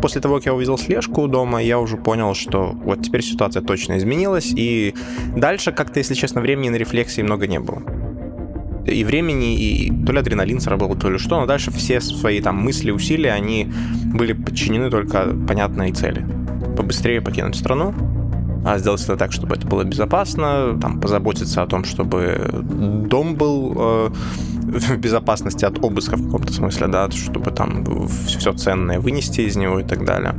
После того, как я увидел слежку дома, я уже понял, что вот теперь ситуация точно изменилась, и дальше как-то, если честно, времени на рефлексии много не было и времени, и то ли адреналин сработал, то ли что, но дальше все свои там мысли, усилия, они были подчинены только понятной цели. Побыстрее покинуть страну, а сделать это так, чтобы это было безопасно, там, позаботиться о том, чтобы дом был э, в безопасности от обыска в каком-то смысле, да, чтобы там все ценное вынести из него и так далее.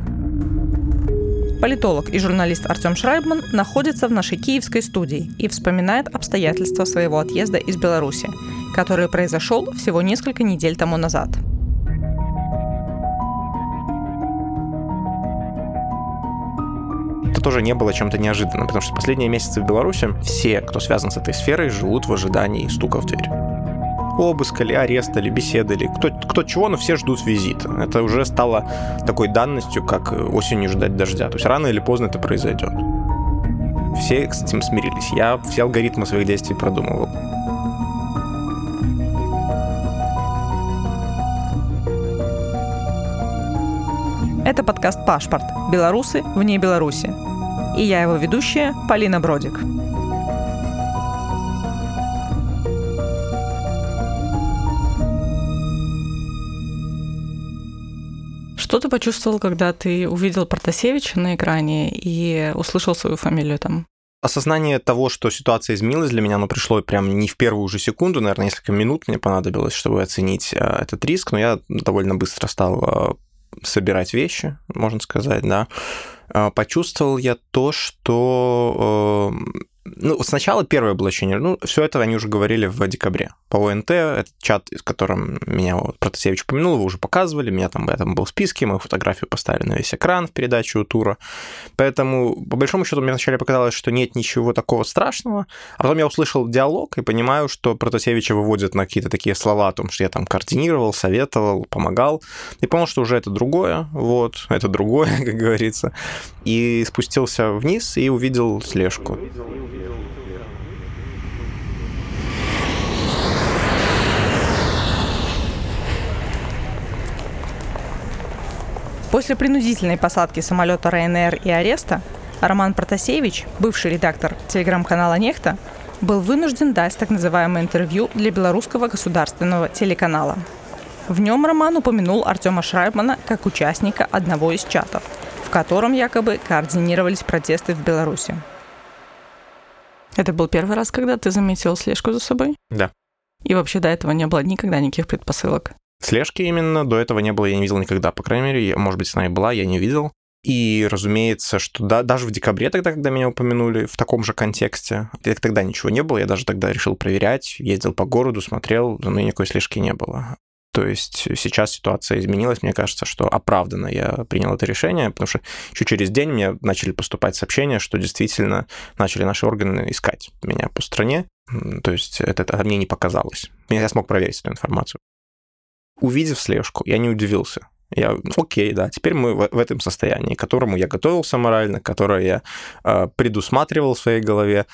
Политолог и журналист Артем Шрайбман находится в нашей киевской студии и вспоминает обстоятельства своего отъезда из Беларуси, который произошел всего несколько недель тому назад. это тоже не было чем-то неожиданным, потому что последние месяцы в Беларуси все, кто связан с этой сферой, живут в ожидании стука в дверь обыска ли, ареста ли, беседы ли, кто, кто чего, но все ждут визита. Это уже стало такой данностью, как осенью ждать дождя. То есть рано или поздно это произойдет. Все с этим смирились. Я все алгоритмы своих действий продумывал. Это подкаст «Пашпорт. Белорусы вне Беларуси». И я его ведущая Полина Бродик. Почувствовал, когда ты увидел Протасевича на экране и услышал свою фамилию там? Осознание того, что ситуация изменилась для меня, оно пришло прям не в первую же секунду, наверное, несколько минут мне понадобилось, чтобы оценить э, этот риск, но я довольно быстро стал э, собирать вещи, можно сказать, да. Э, почувствовал я то, что ну, сначала первое облачение, ну, все это они уже говорили в декабре. По ОНТ, этот чат, с которым меня вот Протасевич упомянул, вы уже показывали, меня там, я там был в списке, мою фотографию поставили на весь экран в передачу тура. Поэтому, по большому счету, мне вначале показалось, что нет ничего такого страшного, а потом я услышал диалог и понимаю, что Протасевича выводят на какие-то такие слова о том, что я там координировал, советовал, помогал, и понял, что уже это другое, вот, это другое, как говорится, и спустился вниз и увидел слежку. После принудительной посадки самолета РНР и ареста Роман Протасевич, бывший редактор телеграм-канала «Нехта», был вынужден дать так называемое интервью для белорусского государственного телеканала. В нем Роман упомянул Артема Шрайбмана как участника одного из чатов, в котором якобы координировались протесты в Беларуси. Это был первый раз, когда ты заметил слежку за собой? Да. И вообще до этого не было никогда никаких предпосылок? Слежки именно до этого не было, я не видел никогда, по крайней мере, может быть, она и была, я не видел. И, разумеется, что да, даже в декабре тогда, когда меня упомянули в таком же контексте, тогда ничего не было, я даже тогда решил проверять, ездил по городу, смотрел, но никакой слежки не было. То есть сейчас ситуация изменилась, мне кажется, что оправданно я принял это решение, потому что еще через день мне начали поступать сообщения, что действительно начали наши органы искать меня по стране. То есть это, это мне не показалось. Я смог проверить эту информацию увидев слежку, я не удивился. Я, окей, да, теперь мы в, в этом состоянии, к которому я готовился морально, которое я э, предусматривал в своей голове.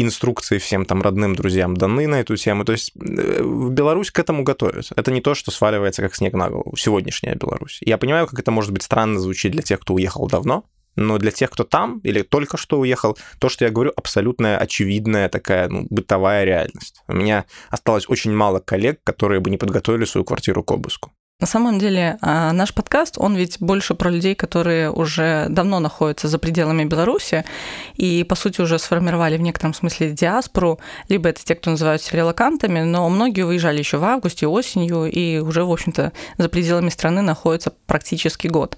Инструкции всем там родным друзьям даны на эту тему. То есть э, Беларусь к этому готовят. Это не то, что сваливается как снег на голову. Сегодняшняя Беларусь. Я понимаю, как это может быть странно звучит для тех, кто уехал давно, но для тех, кто там или только что уехал, то, что я говорю, абсолютная очевидная такая ну, бытовая реальность. У меня осталось очень мало коллег, которые бы не подготовили свою квартиру к обыску. На самом деле, а, наш подкаст, он ведь больше про людей, которые уже давно находятся за пределами Беларуси и, по сути, уже сформировали в некотором смысле диаспору, либо это те, кто называются релакантами, но многие выезжали еще в августе, осенью и уже, в общем-то, за пределами страны находятся практически год.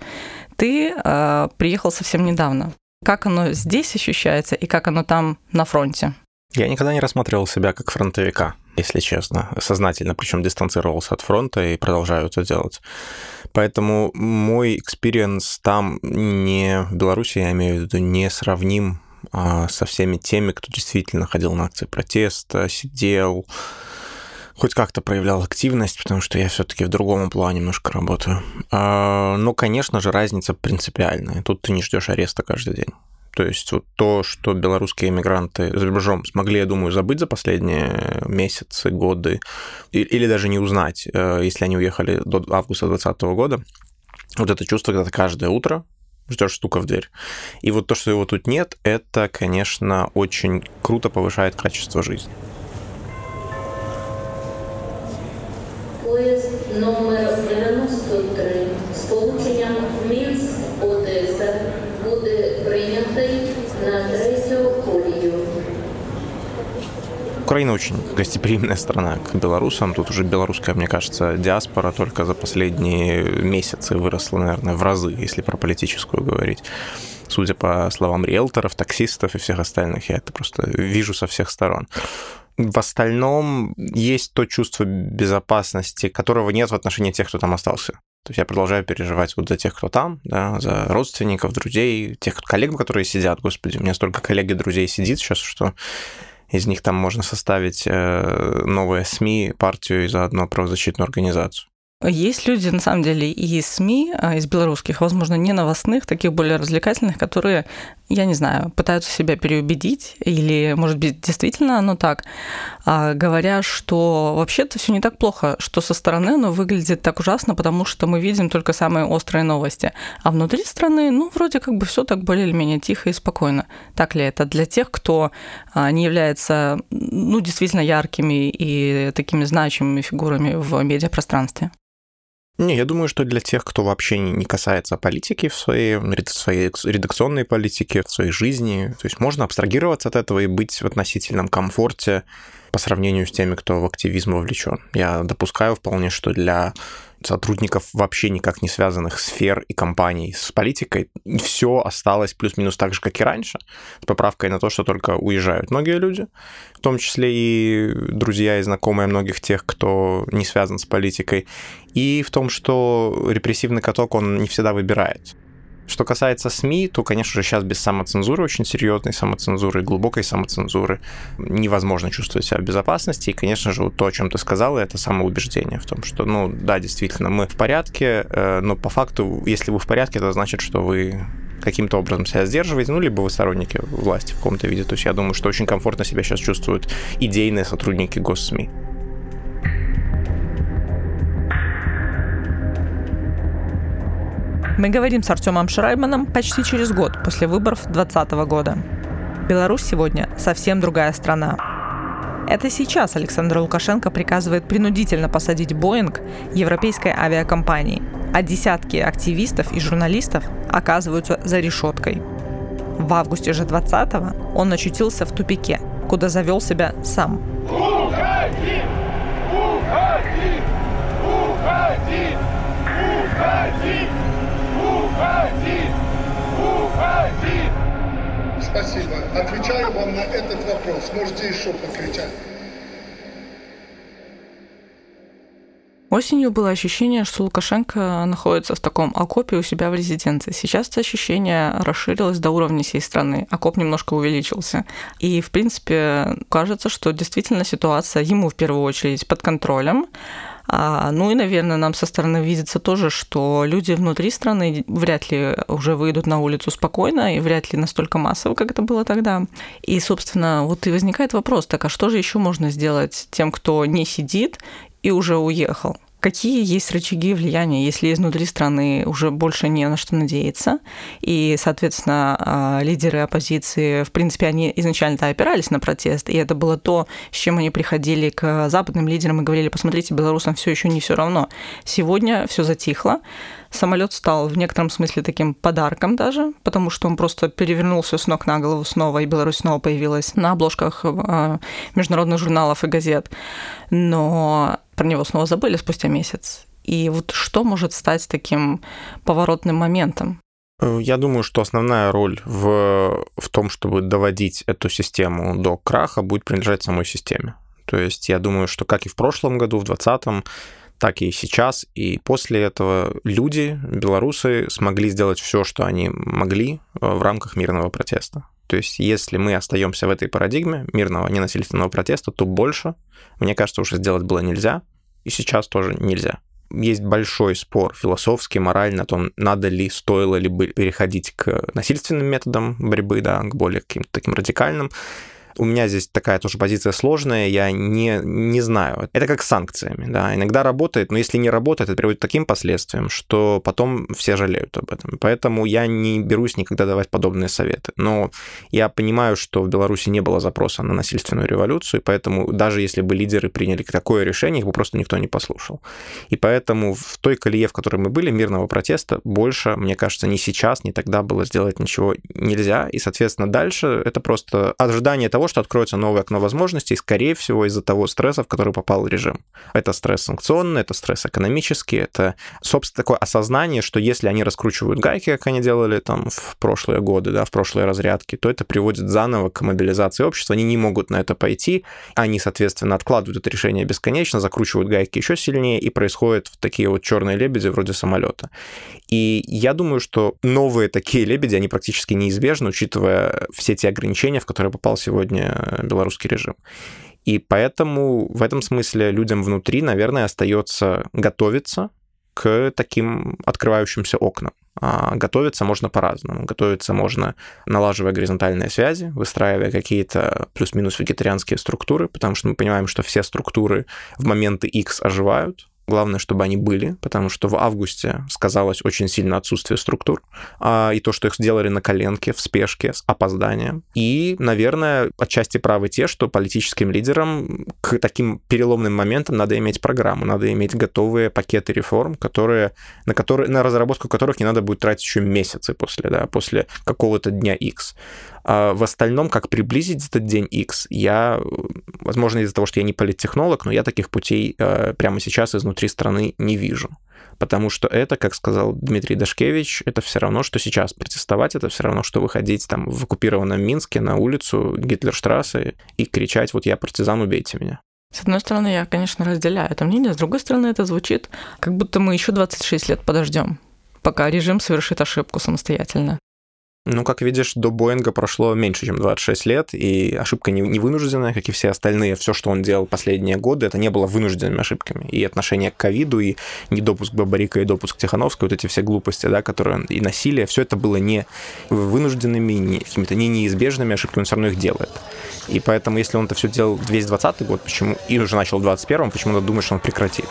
Ты э, приехал совсем недавно. Как оно здесь ощущается и как оно там на фронте? Я никогда не рассматривал себя как фронтовика, если честно, сознательно, причем дистанцировался от фронта и продолжаю это делать. Поэтому мой experience там не в Беларуси, я имею в виду, не сравним а, со всеми теми, кто действительно ходил на акции протеста, сидел, хоть как-то проявлял активность, потому что я все-таки в другом плане немножко работаю. А, но, конечно же, разница принципиальная. Тут ты не ждешь ареста каждый день. То есть вот то, что белорусские иммигранты за рубежом смогли, я думаю, забыть за последние месяцы, годы, или даже не узнать, э, если они уехали до августа 2020 года, Вот это чувство, когда ты каждое утро ждешь стука в дверь. И вот то, что его тут нет, это, конечно, очень круто повышает качество жизни. Поїзд номер 93 з полученням Мінськ Одеса буде прийнятий на третю колію. Украина очень гостеприимная страна к белорусам. Тут уже белорусская, мне кажется, диаспора только за последние месяцы выросла, наверное, в разы, если про политическую говорить. Судя по словам риэлторов, таксистов и всех остальных, я это просто вижу со всех сторон. В остальном есть то чувство безопасности, которого нет в отношении тех, кто там остался. То есть я продолжаю переживать вот за тех, кто там, да, за родственников, друзей, тех коллег, которые сидят. Господи, у меня столько коллег и друзей сидит сейчас, что из них там можно составить э, новые СМИ, партию и заодно правозащитную организацию. Есть люди, на самом деле, и из СМИ, а, из белорусских, возможно, не новостных, таких более развлекательных, которые, я не знаю, пытаются себя переубедить, или, может быть, действительно оно так, а, говоря, что вообще-то все не так плохо, что со стороны оно выглядит так ужасно, потому что мы видим только самые острые новости. А внутри страны, ну, вроде как бы все так более или менее тихо и спокойно. Так ли это для тех, кто а, не является, ну, действительно яркими и такими значимыми фигурами в медиапространстве? Не, я думаю, что для тех, кто вообще не касается политики в своей, в своей редакционной политике, в своей жизни, то есть можно абстрагироваться от этого и быть в относительном комфорте по сравнению с теми, кто в активизм вовлечен. Я допускаю вполне, что для сотрудников вообще никак не связанных сфер и компаний с политикой, все осталось плюс-минус так же, как и раньше, с поправкой на то, что только уезжают многие люди, в том числе и друзья и знакомые многих тех, кто не связан с политикой, и в том, что репрессивный каток, он не всегда выбирает. Что касается СМИ, то, конечно же, сейчас без самоцензуры, очень серьезной самоцензуры, глубокой самоцензуры, невозможно чувствовать себя в безопасности. И, конечно же, вот то, о чем ты сказала, это самоубеждение в том, что, ну, да, действительно, мы в порядке, э, но по факту, если вы в порядке, это значит, что вы каким-то образом себя сдерживаете, ну, либо вы сторонники власти в каком-то виде. То есть я думаю, что очень комфортно себя сейчас чувствуют идейные сотрудники госсми. Мы говорим с Артемом Шрайманом почти через год после выборов 2020 года. Беларусь сегодня совсем другая страна. Это сейчас Александр Лукашенко приказывает принудительно посадить Боинг европейской авиакомпании, а десятки активистов и журналистов оказываются за решеткой. В августе же 20-го он очутился в тупике, куда завел себя сам. Уходи! Спасибо. Отвечаю вам на этот вопрос. Можете еще покричать. Осенью было ощущение, что Лукашенко находится в таком окопе у себя в резиденции. Сейчас это ощущение расширилось до уровня всей страны. Окоп немножко увеличился. И, в принципе, кажется, что действительно ситуация ему в первую очередь под контролем. А, ну и, наверное, нам со стороны видится тоже, что люди внутри страны вряд ли уже выйдут на улицу спокойно и вряд ли настолько массово, как это было тогда. И, собственно, вот и возникает вопрос, так а что же еще можно сделать тем, кто не сидит и уже уехал? Какие есть рычаги влияния, если изнутри страны уже больше не на что надеяться? И, соответственно, а, лидеры оппозиции, в принципе, они изначально-то опирались на протест, и это было то, с чем они приходили к западным лидерам и говорили, посмотрите, белорусам все еще не все равно. Сегодня все затихло, самолет стал в некотором смысле таким подарком даже, потому что он просто перевернулся с ног на голову снова, и Беларусь снова появилась на обложках а, международных журналов и газет. Но про него снова забыли спустя месяц. И вот что может стать таким поворотным моментом? Э, я думаю, что основная роль в, в том, чтобы доводить эту систему до краха, будет принадлежать самой системе. То есть я думаю, что как и в прошлом году, в 2020, так и сейчас, и после этого люди, белорусы, смогли сделать все, что они могли э, в рамках мирного протеста. То есть, если мы остаемся в этой парадигме мирного ненасильственного протеста, то больше, мне кажется, уже сделать было нельзя, и сейчас тоже нельзя. Есть большой спор философский, моральный о том, надо ли, стоило ли бы переходить к насильственным методам борьбы, да, к более каким-то таким радикальным. У меня здесь такая тоже позиция сложная, я не, не знаю. Это как с санкциями, да. Иногда работает, но если не работает, это приводит к таким последствиям, что потом все жалеют об этом. Поэтому я не берусь никогда давать подобные советы. Но я понимаю, что в Беларуси не было запроса на насильственную революцию, и поэтому даже если бы лидеры приняли такое решение, их бы просто никто не послушал. И поэтому в той колее, в которой мы были, мирного протеста, больше, мне кажется, ни сейчас, ни тогда было сделать ничего нельзя. И, соответственно, дальше это просто ожидание того, что откроется новое окно возможностей, скорее всего, из-за того стресса, в который попал режим. Это стресс санкционный, это стресс экономический, это, собственно, такое осознание, что если они раскручивают гайки, как они делали там в прошлые годы, да, в прошлые разрядки, то это приводит заново к мобилизации общества. Они не могут на это пойти, они, соответственно, откладывают это решение бесконечно, закручивают гайки еще сильнее, и происходят такие вот черные лебеди вроде самолета. И я думаю, что новые такие лебеди, они практически неизбежны, учитывая все те ограничения, в которые попал сегодня белорусский режим. И поэтому в этом смысле людям внутри, наверное, остается готовиться к таким открывающимся окнам. А готовиться можно по-разному. Готовиться можно, налаживая горизонтальные связи, выстраивая какие-то плюс-минус вегетарианские структуры, потому что мы понимаем, что все структуры в моменты X оживают, Главное, чтобы они были, потому что в августе сказалось очень сильно отсутствие структур, а, и то, что их сделали на коленке, в спешке, с опозданием. И, наверное, отчасти правы те, что политическим лидерам к таким переломным моментам надо иметь программу, надо иметь готовые пакеты реформ, которые, на, которые, на разработку которых не надо будет тратить еще месяцы после, да, после какого-то дня X. А в остальном, как приблизить этот день X, я, возможно, из-за того, что я не политтехнолог, но я таких путей э, прямо сейчас изнутри страны не вижу. Потому что это, как сказал Дмитрий Дашкевич, это все равно, что сейчас протестовать, это все равно, что выходить там в оккупированном Минске на улицу Гитлерштрассе и кричать «Вот я партизан, убейте меня». С одной стороны, я, конечно, разделяю это мнение, с другой стороны, это звучит, как будто мы еще 26 лет подождем, пока режим совершит ошибку самостоятельно. Ну, как видишь, до Боинга прошло меньше, чем 26 лет, и ошибка не, не вынужденная, как и все остальные. Все, что он делал последние годы, это не было вынужденными ошибками. И отношение к ковиду, и недопуск Бабарика, и допуск Тихановской, вот эти все глупости, да, которые и насилие, все это было не вынужденными, не какими-то не неизбежными ошибками, он все равно их делает. И поэтому, если он это все делал весь 20 год, почему, и уже начал в 21-м, почему он думает, что он прекратит?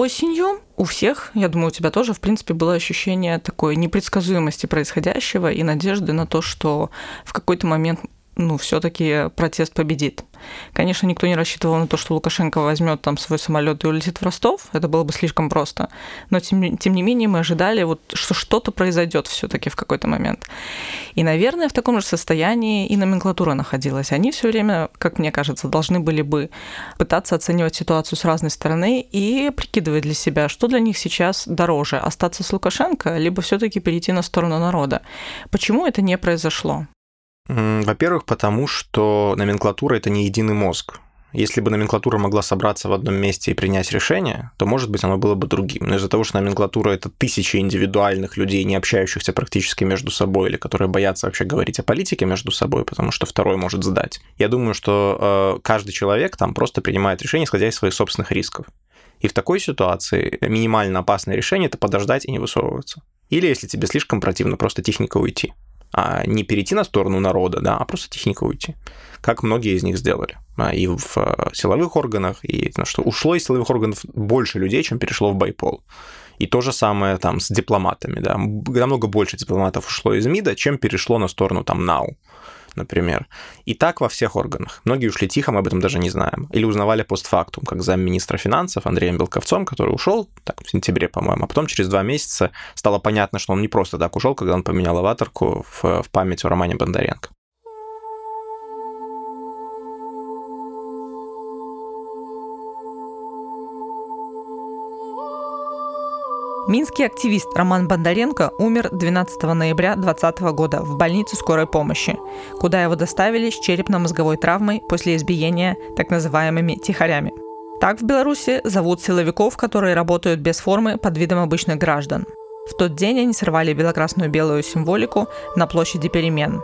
Осенью. У всех, я думаю, у тебя тоже, в принципе, было ощущение такой непредсказуемости происходящего и надежды на то, что в какой-то момент ну, все-таки протест победит. Конечно, никто не рассчитывал на то, что Лукашенко возьмет там свой самолет и улетит в Ростов. Это было бы слишком просто. Но тем, тем не менее мы ожидали, вот, что что-то произойдет все-таки в какой-то момент. И, наверное, в таком же состоянии и номенклатура находилась. Они все время, как мне кажется, должны были бы пытаться оценивать ситуацию с разной стороны и прикидывать для себя, что для них сейчас дороже, остаться с Лукашенко, либо все-таки перейти на сторону народа. Почему это не произошло? Во-первых, потому что номенклатура это не единый мозг. Если бы номенклатура могла собраться в одном месте и принять решение, то, может быть, оно было бы другим. Но из-за того, что номенклатура — это тысячи индивидуальных людей, не общающихся практически между собой, или которые боятся вообще говорить о политике между собой, потому что второй может сдать, я думаю, что э, каждый человек там просто принимает решение, исходя из своих собственных рисков. И в такой ситуации минимально опасное решение — это подождать и не высовываться. Или, если тебе слишком противно, просто техника уйти а не перейти на сторону народа, да, а просто технику уйти, как многие из них сделали. А, и в э, силовых органах, и ну, что ушло из силовых органов больше людей, чем перешло в байпол. И то же самое там с дипломатами, да, намного больше дипломатов ушло из МИДа, чем перешло на сторону там НАУ например. И так во всех органах. Многие ушли тихо, мы об этом даже не знаем. Или узнавали постфактум, как замминистра финансов Андреем Белковцом, который ушел так, в сентябре, по-моему, а потом через два месяца стало понятно, что он не просто так ушел, когда он поменял аватарку в, в память о Романе Бондаренко. Минский активист Роман Бондаренко умер 12 ноября 2020 года в больнице скорой помощи, куда его доставили с черепно-мозговой травмой после избиения так называемыми тихарями. Так в Беларуси зовут силовиков, которые работают без формы под видом обычных граждан. В тот день они сорвали белокрасную белую символику на площади перемен.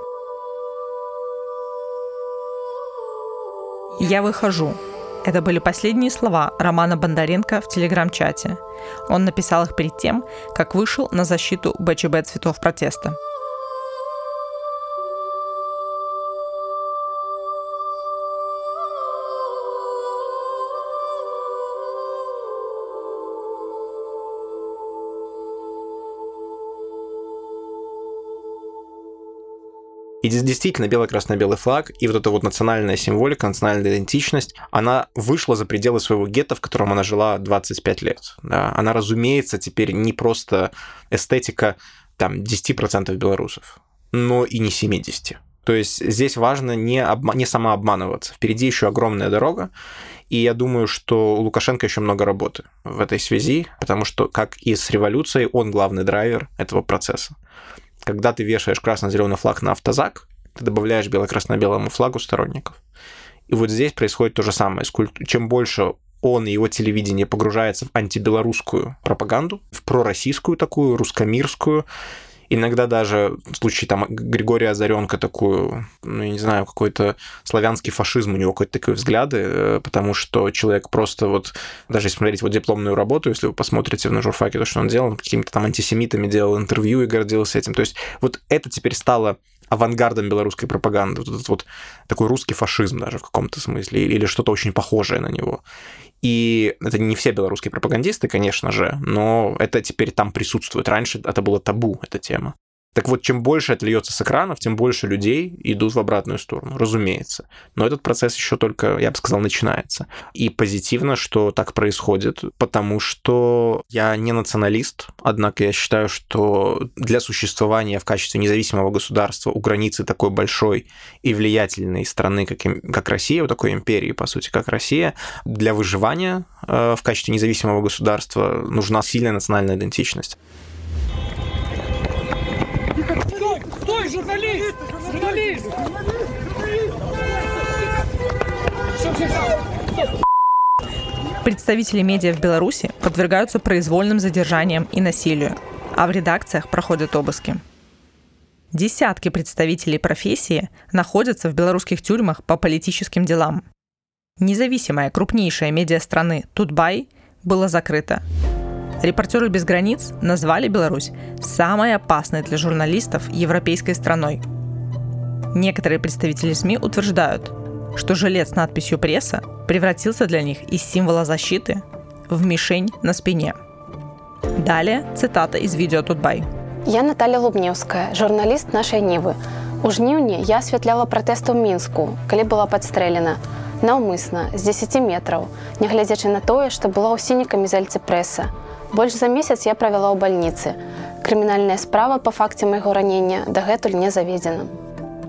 «Я выхожу», это были последние слова Романа Бондаренко в телеграм-чате. Он написал их перед тем, как вышел на защиту БЧБ цветов протеста. И действительно, бело-красно-белый флаг и вот эта вот национальная символика, национальная идентичность, она вышла за пределы своего гетто, в котором она жила 25 лет. Да? Она, разумеется, теперь не просто эстетика там 10% белорусов, но и не 70%. То есть здесь важно не, обма- не самообманываться. Впереди еще огромная дорога, и я думаю, что у Лукашенко еще много работы в этой связи, потому что, как и с революцией, он главный драйвер этого процесса когда ты вешаешь красно-зеленый флаг на автозак, ты добавляешь бело-красно-белому флагу сторонников. И вот здесь происходит то же самое. Чем больше он и его телевидение погружается в антибелорусскую пропаганду, в пророссийскую такую, русскомирскую, Иногда даже в случае там Григория Озаренко такую, ну, я не знаю, какой-то славянский фашизм у него какой-то такой взгляды, э, потому что человек просто вот, даже если смотреть его дипломную работу, если вы посмотрите на журфаке то, что он делал, какими-то там антисемитами делал интервью и гордился этим. То есть вот это теперь стало авангардом белорусской пропаганды, вот этот вот такой русский фашизм даже в каком-то смысле, или что-то очень похожее на него. И это не все белорусские пропагандисты, конечно же, но это теперь там присутствует. Раньше это было табу, эта тема. Так вот, чем больше это льется с экранов, тем больше людей идут в обратную сторону, разумеется. Но этот процесс еще только, я бы сказал, начинается. И позитивно, что так происходит, потому что я не националист, однако я считаю, что для существования в качестве независимого государства у границы такой большой и влиятельной страны, как, как Россия, у такой империи, по сути, как Россия, для выживания э, в качестве независимого государства нужна сильная национальная идентичность. Журналист! Журналист! Представители медиа в Беларуси подвергаются произвольным задержаниям и насилию, а в редакциях проходят обыски. Десятки представителей профессии находятся в белорусских тюрьмах по политическим делам. Независимая крупнейшая медиа страны Тутбай была закрыта. Репортеры без границ назвали Беларусь самой опасной для журналистов европейской страной. Некоторые представители СМИ утверждают, что жилет с надписью «Пресса» превратился для них из символа защиты в мишень на спине. Далее цитата из видео Тутбай. Я Наталья Лубневская, журналист нашей Нивы. У жніўні я асвятляла пратэсту ў мінску, калі была падстрэлена. Наўмысна, з 10 метраў, нягледзячы на тое, што была ў сіняй камізальцы прэса. Больш за месяц я правяла ў бальніцы. Крымінальная справа по факте моего ранения дагэтуль не заведена.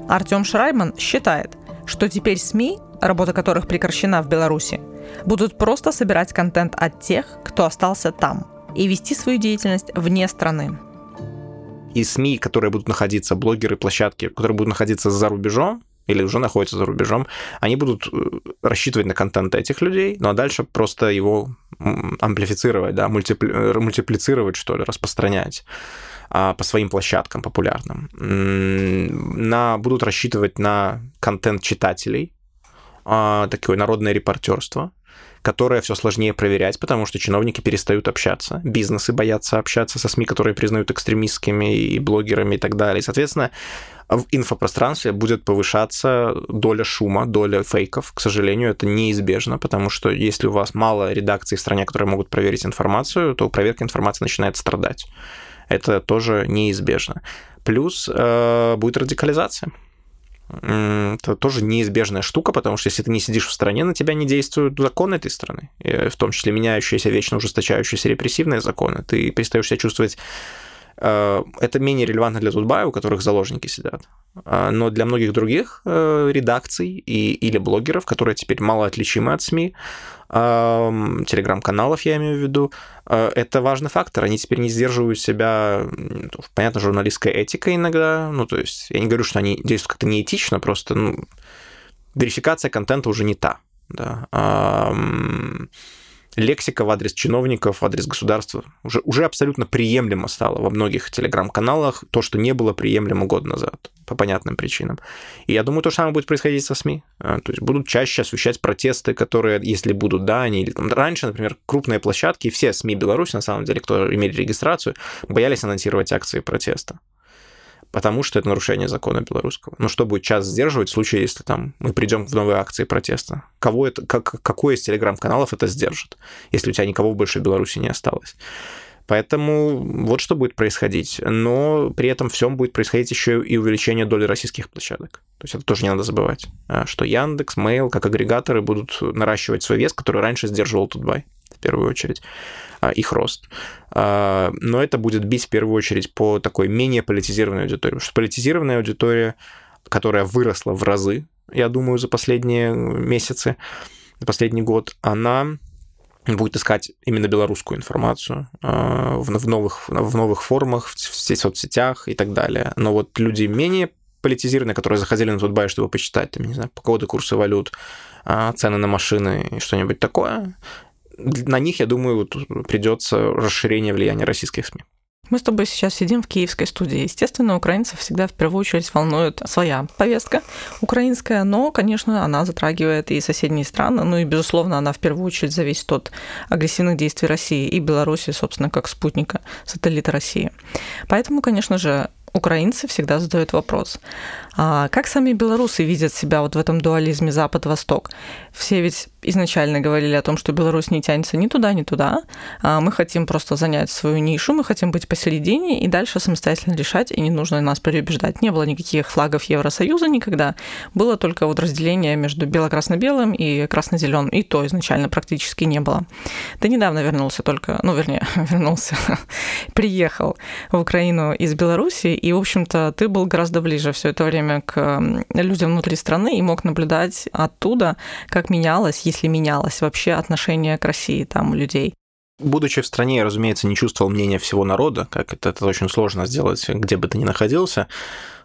Артем Шрайман считает, что теперь СМИ, работа которых прекращена в Беларуси, будут просто собирать контент от тех, кто остался там, и вести свою деятельность вне страны. И СМИ, которые будут находиться, блогеры, площадки, которые будут находиться за рубежом, или уже находятся за рубежом, они будут э, рассчитывать на контент этих людей, ну а дальше просто его амплифицировать, да, мультипли... Э, мультиплицировать, что ли, распространять а, по своим площадкам популярным. На, будут рассчитывать на контент читателей, а, такое народное репортерство, которое все сложнее проверять, потому что чиновники перестают общаться, бизнесы боятся общаться со СМИ, которые признают экстремистскими и блогерами и так далее. Соответственно, в инфопространстве будет повышаться доля шума, доля фейков. К сожалению, это неизбежно, потому что если у вас мало редакций в стране, которые могут проверить информацию, то проверка информации начинает страдать. Это тоже неизбежно. Плюс э, будет радикализация. Это тоже неизбежная штука, потому что если ты не сидишь в стране, на тебя не действуют законы этой страны, в том числе меняющиеся, вечно ужесточающиеся репрессивные законы. Ты перестаешь себя чувствовать Э, это менее релевантно для Тутбая, у которых заложники сидят. А, но для многих других э, редакций и, или блогеров, которые теперь мало отличимы от СМИ, телеграм-каналов, я имею в виду, э, это важный фактор. Они теперь не сдерживают себя, понятно, журналистской этикой иногда. Ну, то есть я не говорю, что они действуют как-то неэтично, просто ну, верификация контента уже не та. Да лексика в адрес чиновников, в адрес государства уже, уже абсолютно приемлемо стало во многих телеграм-каналах, то, что не было приемлемо год назад, по понятным причинам. И я думаю, то же самое будет происходить со СМИ. А, то есть будут чаще освещать протесты, которые, если будут, да, они или там раньше, например, крупные площадки, все СМИ Беларуси, на самом деле, кто имели регистрацию, боялись анонсировать акции протеста потому что это нарушение закона белорусского. Ну, что будет час сдерживать в случае, если там мы придем в новые акции протеста? Кого это, как, какой из телеграм-каналов это сдержит, если у тебя никого больше в Беларуси не осталось? Поэтому вот что будет происходить. Но при этом всем будет происходить еще и увеличение доли российских площадок. То есть это тоже не надо забывать, а, что Яндекс, Mail, как агрегаторы будут наращивать свой вес, который раньше сдерживал Тутбай в первую очередь. А, их рост. А, но это будет бить в первую очередь по такой менее политизированной аудитории. Потому что политизированная аудитория, которая выросла в разы, я думаю, за последние месяцы, за последний год, она будет искать именно белорусскую информацию а, в новых, в новых формах, в соцсетях и так далее. Но вот люди менее политизированные, которые заходили на Тутбай, чтобы почитать, там, не знаю, погоды, курсы валют, цены на машины и что-нибудь такое, на них, я думаю, вот придется расширение влияния российских СМИ. Мы с тобой сейчас сидим в киевской студии. Естественно, украинцев всегда в первую очередь волнует своя повестка украинская, но, конечно, она затрагивает и соседние страны, ну и, безусловно, она в первую очередь зависит от агрессивных действий России и Беларуси, собственно, как спутника, сателлита России. Поэтому, конечно же, украинцы всегда задают вопрос, а как сами белорусы видят себя вот в этом дуализме Запад-Восток? Все ведь изначально говорили о том, что Беларусь не тянется ни туда, ни туда. А мы хотим просто занять свою нишу, мы хотим быть посередине и дальше самостоятельно решать, и не нужно нас переубеждать. Не было никаких флагов Евросоюза никогда. Было только вот разделение между бело-красно-белым и красно-зеленым, и то изначально практически не было. Ты недавно вернулся только, ну, вернее, вернулся, приехал в Украину из Беларуси, и, в общем-то, ты был гораздо ближе все это время к людям внутри страны и мог наблюдать оттуда, как менялось, если менялось вообще отношение к России там людей. Будучи в стране, я, разумеется, не чувствовал мнения всего народа, как это, это очень сложно сделать, где бы ты ни находился.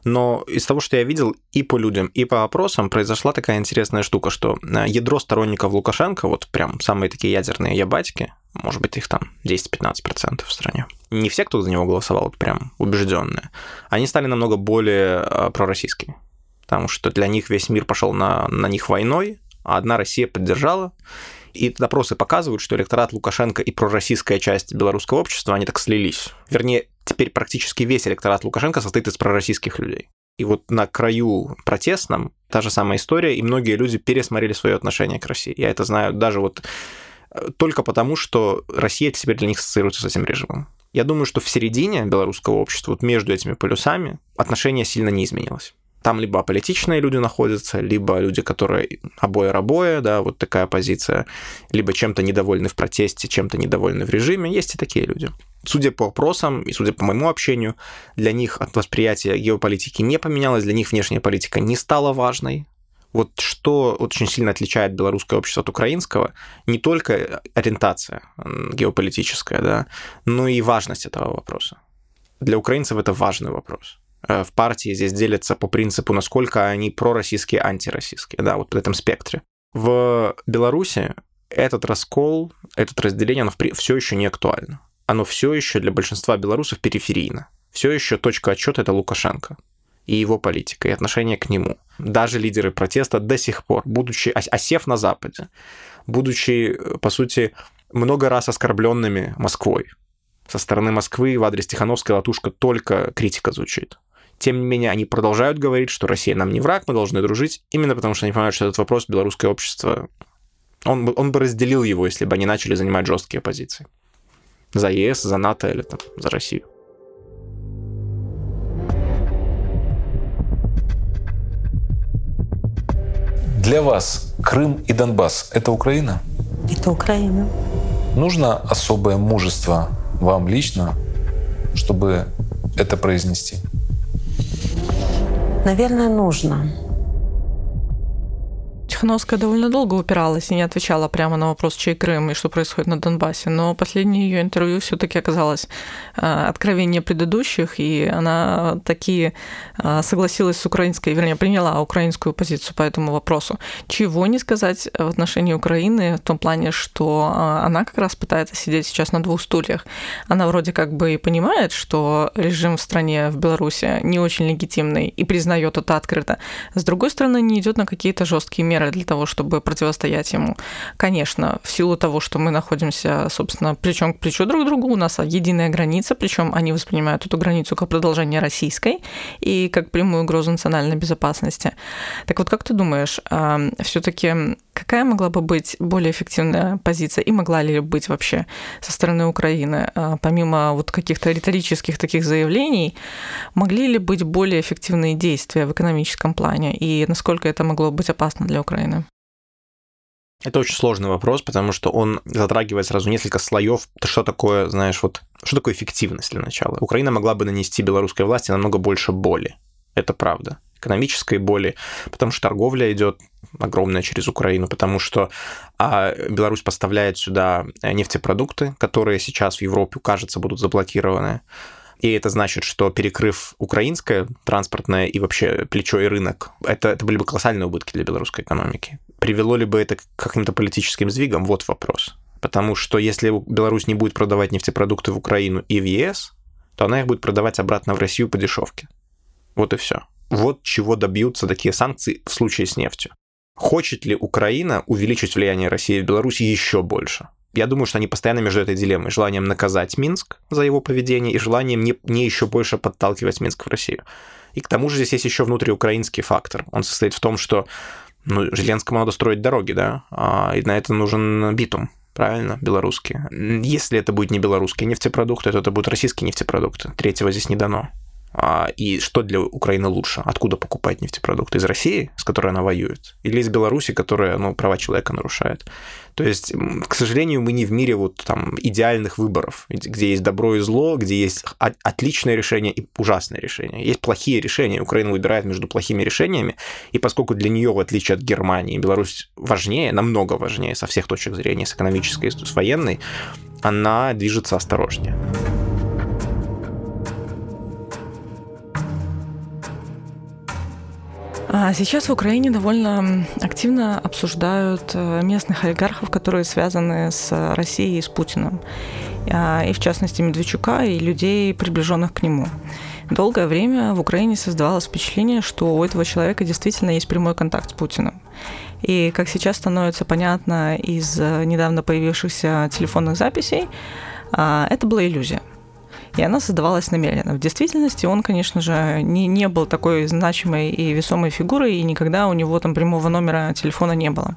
Но из того, что я видел и по людям, и по опросам, произошла такая интересная штука, что э, ядро сторонников Лукашенко, вот прям самые такие ядерные ябатики, может быть, их там 10-15% в стране. Не все, кто за него голосовал, вот прям убежденные, они стали намного более э, пророссийскими. Потому что для них весь мир пошел на, на них войной, а одна Россия поддержала. И опросы показывают, что электорат Лукашенко и пророссийская часть белорусского общества, они так слились. Вернее, теперь практически весь электорат Лукашенко состоит из пророссийских людей. И вот на краю протестном та же самая история, и многие люди пересмотрели свое отношение к России. Я это знаю даже вот э, только потому, что Россия теперь для них ассоциируется с этим режимом. Я думаю, что в середине белорусского общества, вот между этими полюсами, отношение сильно не изменилось. Там либо аполитичные люди находятся, либо люди, которые обои-рабоя, да, вот такая позиция, либо чем-то недовольны в протесте, чем-то недовольны в режиме. Есть и такие люди. Судя по опросам и судя по моему общению, для них от восприятия геополитики не поменялось, для них внешняя политика не стала важной. Вот что очень сильно отличает белорусское общество от украинского, не только ориентация геополитическая, да, но и важность этого вопроса. Для украинцев это важный вопрос. Э, в партии здесь делятся по принципу, насколько они пророссийские, антироссийские, да, вот в этом спектре. В Беларуси этот раскол, это разделение, оно все еще не актуально. Оно все еще для большинства белорусов периферийно. Все еще точка отчета это Лукашенко и его политика, и отношение к нему. Даже лидеры протеста до сих пор, будучи осев на Западе, будучи, по сути, много раз оскорбленными Москвой, со стороны Москвы в адрес Тихановской латушка только критика звучит. Тем не менее, они продолжают говорить, что Россия нам не враг, мы должны дружить, именно потому что они понимают, что этот вопрос белорусское общество, он, бы, он бы разделил его, если бы они начали занимать жесткие позиции. За ЕС, за НАТО или там, за Россию. Для вас Крым и Донбасс – это Украина? Это Украина. Нужно особое мужество вам лично, чтобы это произнести? Наверное, нужно. Тихановская довольно долго упиралась и не отвечала прямо на вопрос, чей Крым и что происходит на Донбассе, но последнее ее интервью все таки оказалось а, откровение предыдущих, и она таки а, согласилась с украинской, вернее, приняла украинскую позицию по этому вопросу. Чего не сказать в отношении Украины в том плане, что а, она как раз пытается сидеть сейчас на двух стульях. Она вроде как бы и понимает, что режим в стране, в Беларуси, не очень легитимный и признает это открыто. С другой стороны, не идет на какие-то жесткие меры для того, чтобы противостоять ему. Конечно, в силу того, что мы находимся, собственно, плечом к плечу друг к другу, у нас единая граница, причем они воспринимают эту границу как продолжение российской и как прямую угрозу национальной безопасности. Так вот, как ты думаешь, все-таки какая могла бы быть более эффективная позиция и могла ли быть вообще со стороны Украины, а, помимо вот каких-то риторических таких заявлений, могли ли быть более эффективные действия в экономическом плане и насколько это могло быть опасно для Украины? Это очень сложный вопрос, потому что он затрагивает сразу несколько слоев. Что такое, знаешь, вот что такое эффективность для начала? Украина могла бы нанести белорусской власти намного больше боли. Это правда. Экономической боли, потому что торговля идет огромная через Украину, потому что а, Беларусь поставляет сюда нефтепродукты, которые сейчас в Европе, кажется, будут заблокированы. И это значит, что перекрыв украинское транспортное и вообще плечо и рынок, это, это были бы колоссальные убытки для белорусской экономики. Привело ли бы это к каким-то политическим сдвигам? Вот вопрос. Потому что если Беларусь не будет продавать нефтепродукты в Украину и в ЕС, то она их будет продавать обратно в Россию по дешевке. Вот и все. Вот чего добьются такие санкции в случае с нефтью. Хочет ли Украина увеличить влияние России в Беларуси еще больше? Я думаю, что они постоянно между этой дилеммой, желанием наказать Минск за его поведение и желанием не, не еще больше подталкивать Минск в Россию. И к тому же здесь есть еще внутриукраинский фактор. Он состоит в том, что ну, Зеленскому надо строить дороги, да, а, и на это нужен битум, правильно, белорусские. Если это будет не белорусские нефтепродукты, то это будут российские нефтепродукты. Третьего здесь не дано. А, и что для Украины лучше? Откуда покупать нефтепродукты? Из России, с которой она воюет? Или из Беларуси, которая ну, права человека нарушает? То есть, к сожалению, мы не в мире вот там идеальных выборов, где есть добро и зло, где есть отличное решение и ужасное решение. Есть плохие решения. Украина выбирает между плохими решениями, и поскольку для нее, в отличие от Германии, Беларусь важнее, намного важнее со всех точек зрения, с экономической с военной, она движется осторожнее. Сейчас в Украине довольно активно обсуждают э, местных олигархов, которые связаны с Россией и с Путиным. А, и в частности Медведчука и людей, приближенных к нему. Долгое время в Украине создавалось впечатление, что у этого человека действительно есть прямой контакт с Путиным. И как сейчас становится понятно из э, недавно появившихся телефонных записей, а, это была иллюзия и она создавалась намеренно. В действительности он, конечно же, не, не был такой значимой и весомой фигурой, и никогда у него там прямого номера телефона не было.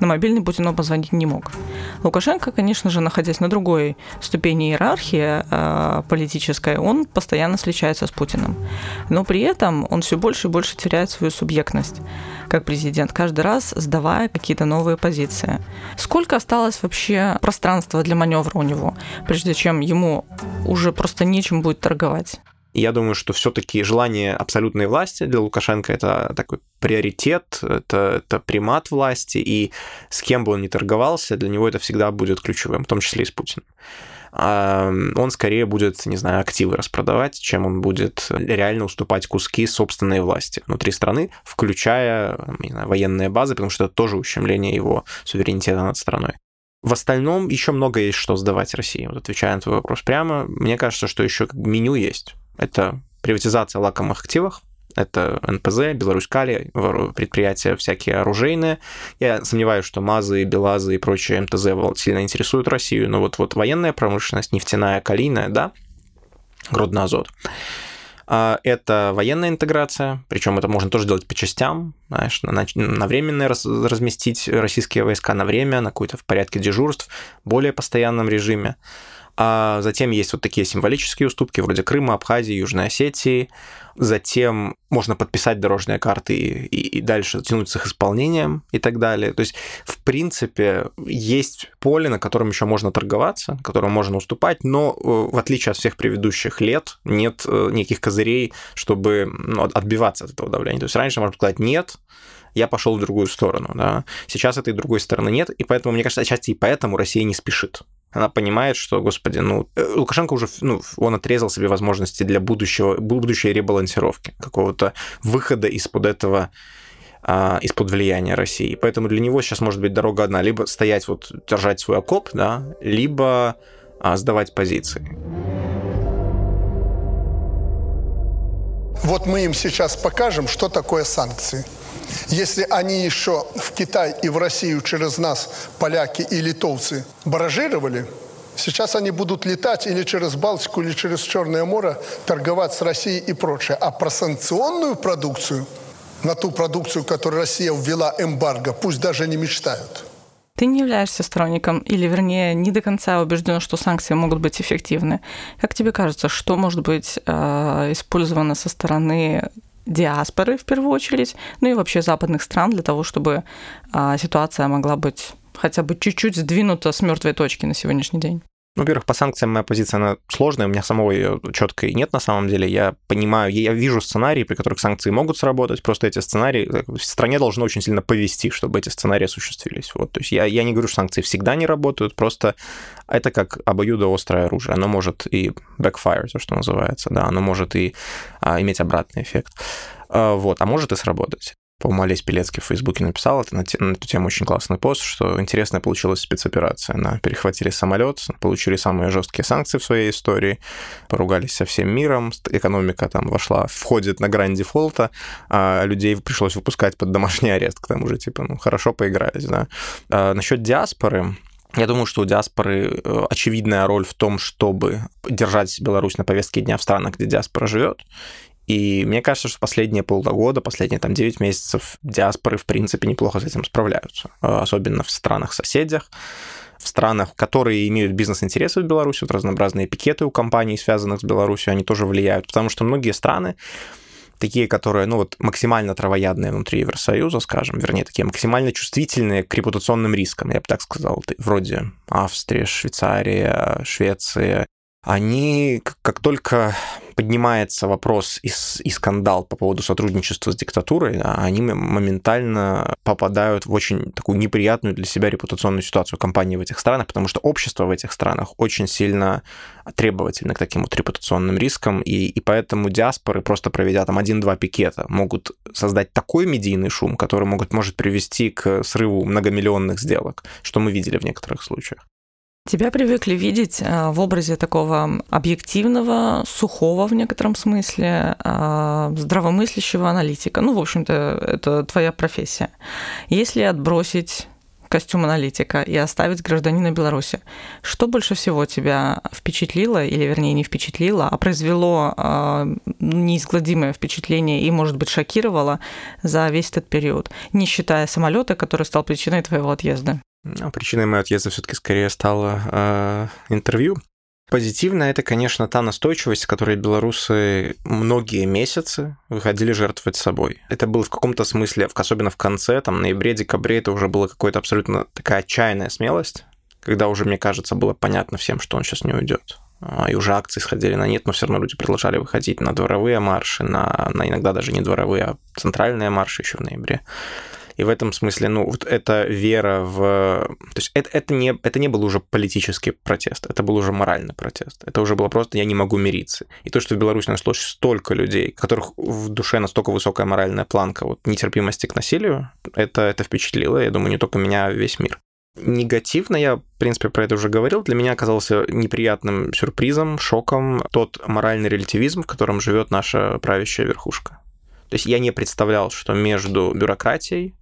На мобильный Путин он позвонить не мог. Лукашенко, конечно же, находясь на другой ступени иерархии э, политической, он постоянно встречается с Путиным. Но при этом он все больше и больше теряет свою субъектность как президент, каждый раз сдавая какие-то новые позиции. Сколько осталось вообще пространства для маневра у него, прежде чем ему уже просто нечем будет торговать? Я думаю, что все-таки желание абсолютной власти для Лукашенко это такой приоритет, это, это примат власти, и с кем бы он ни торговался, для него это всегда будет ключевым, в том числе и с Путиным он скорее будет, не знаю, активы распродавать, чем он будет реально уступать куски собственной власти внутри страны, включая не знаю, военные базы, потому что это тоже ущемление его суверенитета над страной. В остальном еще много есть что сдавать России. Вот отвечая на твой вопрос прямо, мне кажется, что еще меню есть. Это приватизация лакомых активов, это НПЗ, Беларусь-Кали, предприятия всякие оружейные. Я сомневаюсь, что МАЗы, БелАЗы и прочие МТЗ сильно интересуют Россию, но вот, вот военная промышленность, нефтяная, калийная, да, Гродно-Азот. А, это военная интеграция, причем это можно тоже делать по частям, знаешь, на, на временное раз, разместить российские войска на время, на какой-то в порядке дежурств, более постоянном режиме. А затем есть вот такие символические уступки вроде Крыма, Абхазии, Южной Осетии. Затем можно подписать дорожные карты и, и дальше тянуть с их исполнением и так далее. То есть, в принципе, есть поле, на котором еще можно торговаться, которому можно уступать, но э, в отличие от всех предыдущих лет нет э, никаких козырей, чтобы ну, отбиваться от этого давления. То есть раньше можно сказать «нет», я пошел в другую сторону. Да? Сейчас этой другой стороны нет, и поэтому, мне кажется, отчасти и поэтому Россия не спешит она понимает, что, господи, ну, э, Лукашенко уже, ну, он отрезал себе возможности для будущего, будущей ребалансировки, какого-то выхода из-под этого а, из-под влияния России. Поэтому для него сейчас может быть дорога одна. Либо стоять, вот, держать свой окоп, да, либо а, сдавать позиции. Вот мы им сейчас покажем, что такое санкции. Если они еще в Китай и в Россию через нас, поляки и литовцы, баражировали, сейчас они будут летать или через Балтику, или через Черное море, торговать с Россией и прочее. А про санкционную продукцию, на ту продукцию, которую Россия ввела эмбарго, пусть даже не мечтают. Ты не являешься сторонником, или, вернее, не до конца убежден, что санкции могут быть эффективны. Как тебе кажется, что может быть э, использовано со стороны диаспоры в первую очередь, ну и вообще западных стран для того, чтобы а, ситуация могла быть хотя бы чуть-чуть сдвинута с мертвой точки на сегодняшний день. Во-первых, по санкциям моя позиция, она сложная, у меня самого ее четкой нет на самом деле. Я понимаю, я вижу сценарии, при которых санкции могут сработать, просто эти сценарии, в стране должно очень сильно повести, чтобы эти сценарии осуществились. Вот, то есть я, я не говорю, что санкции всегда не работают, просто это как обоюдоострое оружие. Оно может и backfire, то, что называется, да, оно может и а, иметь обратный эффект. А, вот, а может и сработать по-моему, Олесь Пелецкий в Фейсбуке написал это на, те, на эту тему очень классный пост, что интересная получилась спецоперация. На перехватили самолет, получили самые жесткие санкции в своей истории, поругались со всем миром, экономика там вошла, входит на грань дефолта, а людей пришлось выпускать под домашний арест, к тому же, типа, ну, хорошо поигрались, да. А насчет диаспоры, я думаю, что у диаспоры э, очевидная роль в том, чтобы держать Беларусь на повестке дня в странах, где диаспора живет, и мне кажется, что последние полгода, последние там 9 месяцев диаспоры, в принципе, неплохо с этим справляются. Э, особенно в странах-соседях, в странах, которые имеют бизнес-интересы в Беларуси, вот разнообразные пикеты у компаний, связанных с Беларусью, они тоже влияют, потому что многие страны, такие, которые, ну вот, максимально травоядные внутри Евросоюза, скажем, вернее, такие максимально чувствительные к репутационным рискам, я бы так сказал, вроде Австрия, Швейцария, Швеция, они, как только поднимается вопрос и, и скандал по поводу сотрудничества с диктатурой, да, они моментально попадают в очень такую неприятную для себя репутационную ситуацию компании в этих странах, потому что общество в этих странах очень сильно требовательно к таким вот репутационным рискам, и, и поэтому диаспоры, просто проведя там один-два пикета, могут создать такой медийный шум, который могут, может привести к срыву многомиллионных сделок, что мы видели в некоторых случаях. Тебя привыкли видеть э, в образе такого объективного, сухого в некотором смысле, э, здравомыслящего аналитика. Ну, в общем-то, это твоя профессия. Если отбросить костюм аналитика и оставить гражданина Беларуси. Что больше всего тебя впечатлило, или вернее не впечатлило, а произвело э, неизгладимое впечатление и, может быть, шокировало за весь этот период, не считая самолета, который стал причиной твоего отъезда? А причиной моего отъезда все-таки скорее стало э, интервью. Позитивно это, конечно, та настойчивость, которой белорусы многие месяцы выходили жертвовать собой. Это было в каком-то смысле, особенно в конце, там, ноябре, декабре, это уже была какая-то абсолютно такая отчаянная смелость, когда уже, мне кажется, было понятно всем, что он сейчас не уйдет. А, и уже акции сходили на нет, но все равно люди продолжали выходить на дворовые марши, на, на иногда даже не дворовые, а центральные марши еще в ноябре. И в этом смысле, ну, вот эта вера в... То есть это, это, не, это не был уже политический протест, это был уже моральный протест. Это уже было просто «я не могу мириться». И то, что в Беларуси нашлось столько людей, которых в душе настолько высокая моральная планка вот, нетерпимости к насилию, это, это впечатлило, я думаю, не только меня, а весь мир. Негативно, я, в принципе, про это уже говорил, для меня оказался неприятным сюрпризом, шоком тот моральный релятивизм, в котором живет наша правящая верхушка. То есть я не представлял, что между бюрократией,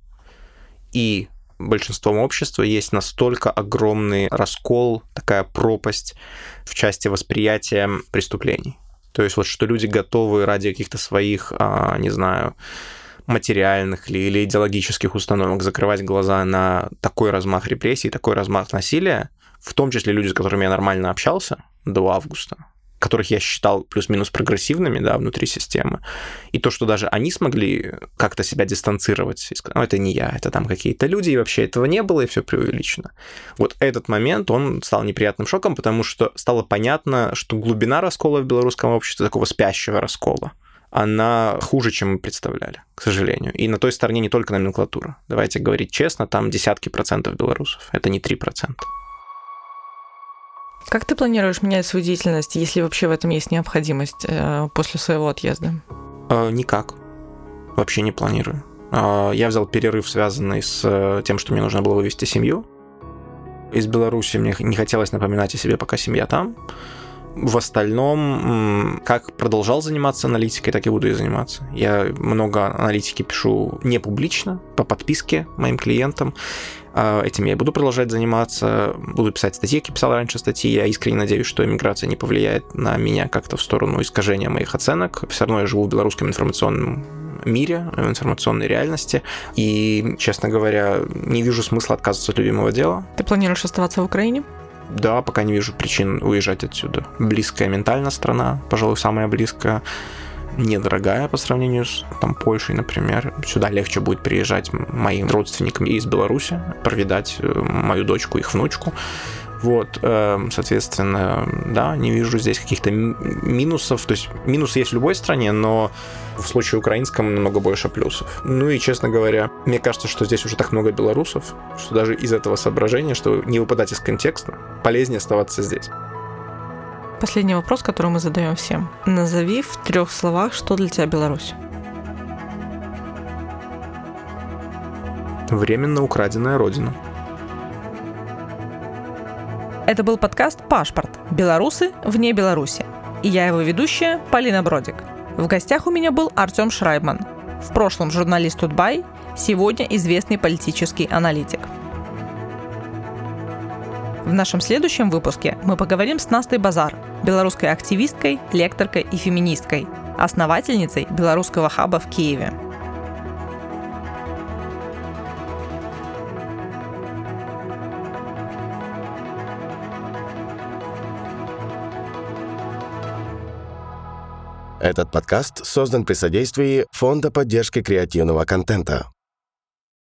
и большинством общества есть настолько огромный раскол, такая пропасть в части восприятия преступлений. То есть вот что люди готовы ради каких-то своих, а, не знаю, материальных или, или идеологических установок закрывать глаза на такой размах репрессий, такой размах насилия, в том числе люди, с которыми я нормально общался до августа, которых я считал плюс-минус прогрессивными, да, внутри системы, и то, что даже они смогли как-то себя дистанцировать, и сказать, ну, это не я, это там какие-то люди, и вообще этого не было, и все преувеличено. Вот этот момент, он стал неприятным шоком, потому что стало понятно, что глубина раскола в белорусском обществе, такого спящего раскола, она хуже, чем мы представляли, к сожалению. И на той стороне не только номенклатура. Давайте говорить честно, там десятки процентов белорусов. Это не три процента. Как ты планируешь менять свою деятельность, если вообще в этом есть необходимость э, после своего отъезда? Э, никак. Вообще не планирую. Э, я взял перерыв, связанный с э, тем, что мне нужно было вывести семью. Из Беларуси мне не хотелось напоминать о себе, пока семья там. В остальном, как продолжал заниматься аналитикой, так и буду и заниматься. Я много аналитики пишу не публично, по подписке моим клиентам. А, этим я буду продолжать заниматься, буду писать статьи, как я писал раньше статьи. Я искренне надеюсь, что иммиграция не повлияет на меня как-то в сторону искажения моих оценок. Все равно я живу в белорусском информационном мире, в информационной реальности. И, честно говоря, не вижу смысла отказываться от любимого дела. Ты планируешь оставаться в Украине? Да, пока не вижу причин уезжать отсюда. Близкая ментально страна, пожалуй, самая близкая недорогая по сравнению с там, Польшей, например. Сюда легче будет приезжать моим родственникам из Беларуси, провидать э, мою дочку, их внучку. Вот, эм, соответственно, да, не вижу здесь каких-то минусов. То есть минусы есть в любой стране, но в случае украинском намного больше плюсов. Ну и, честно говоря, мне кажется, что здесь уже так много белорусов, что даже из этого соображения, что не выпадать из контекста, полезнее оставаться здесь. Последний вопрос, который мы задаем всем. Назови в трех словах, что для тебя Беларусь. Временно украденная родина. Это был подкаст «Пашпорт. Белорусы вне Беларуси». И я его ведущая Полина Бродик. В гостях у меня был Артем Шрайбман. В прошлом журналист Тутбай, сегодня известный политический аналитик – в нашем следующем выпуске мы поговорим с Настой Базар, белорусской активисткой, лекторкой и феминисткой, основательницей белорусского хаба в Киеве. Этот подкаст создан при содействии Фонда поддержки креативного контента.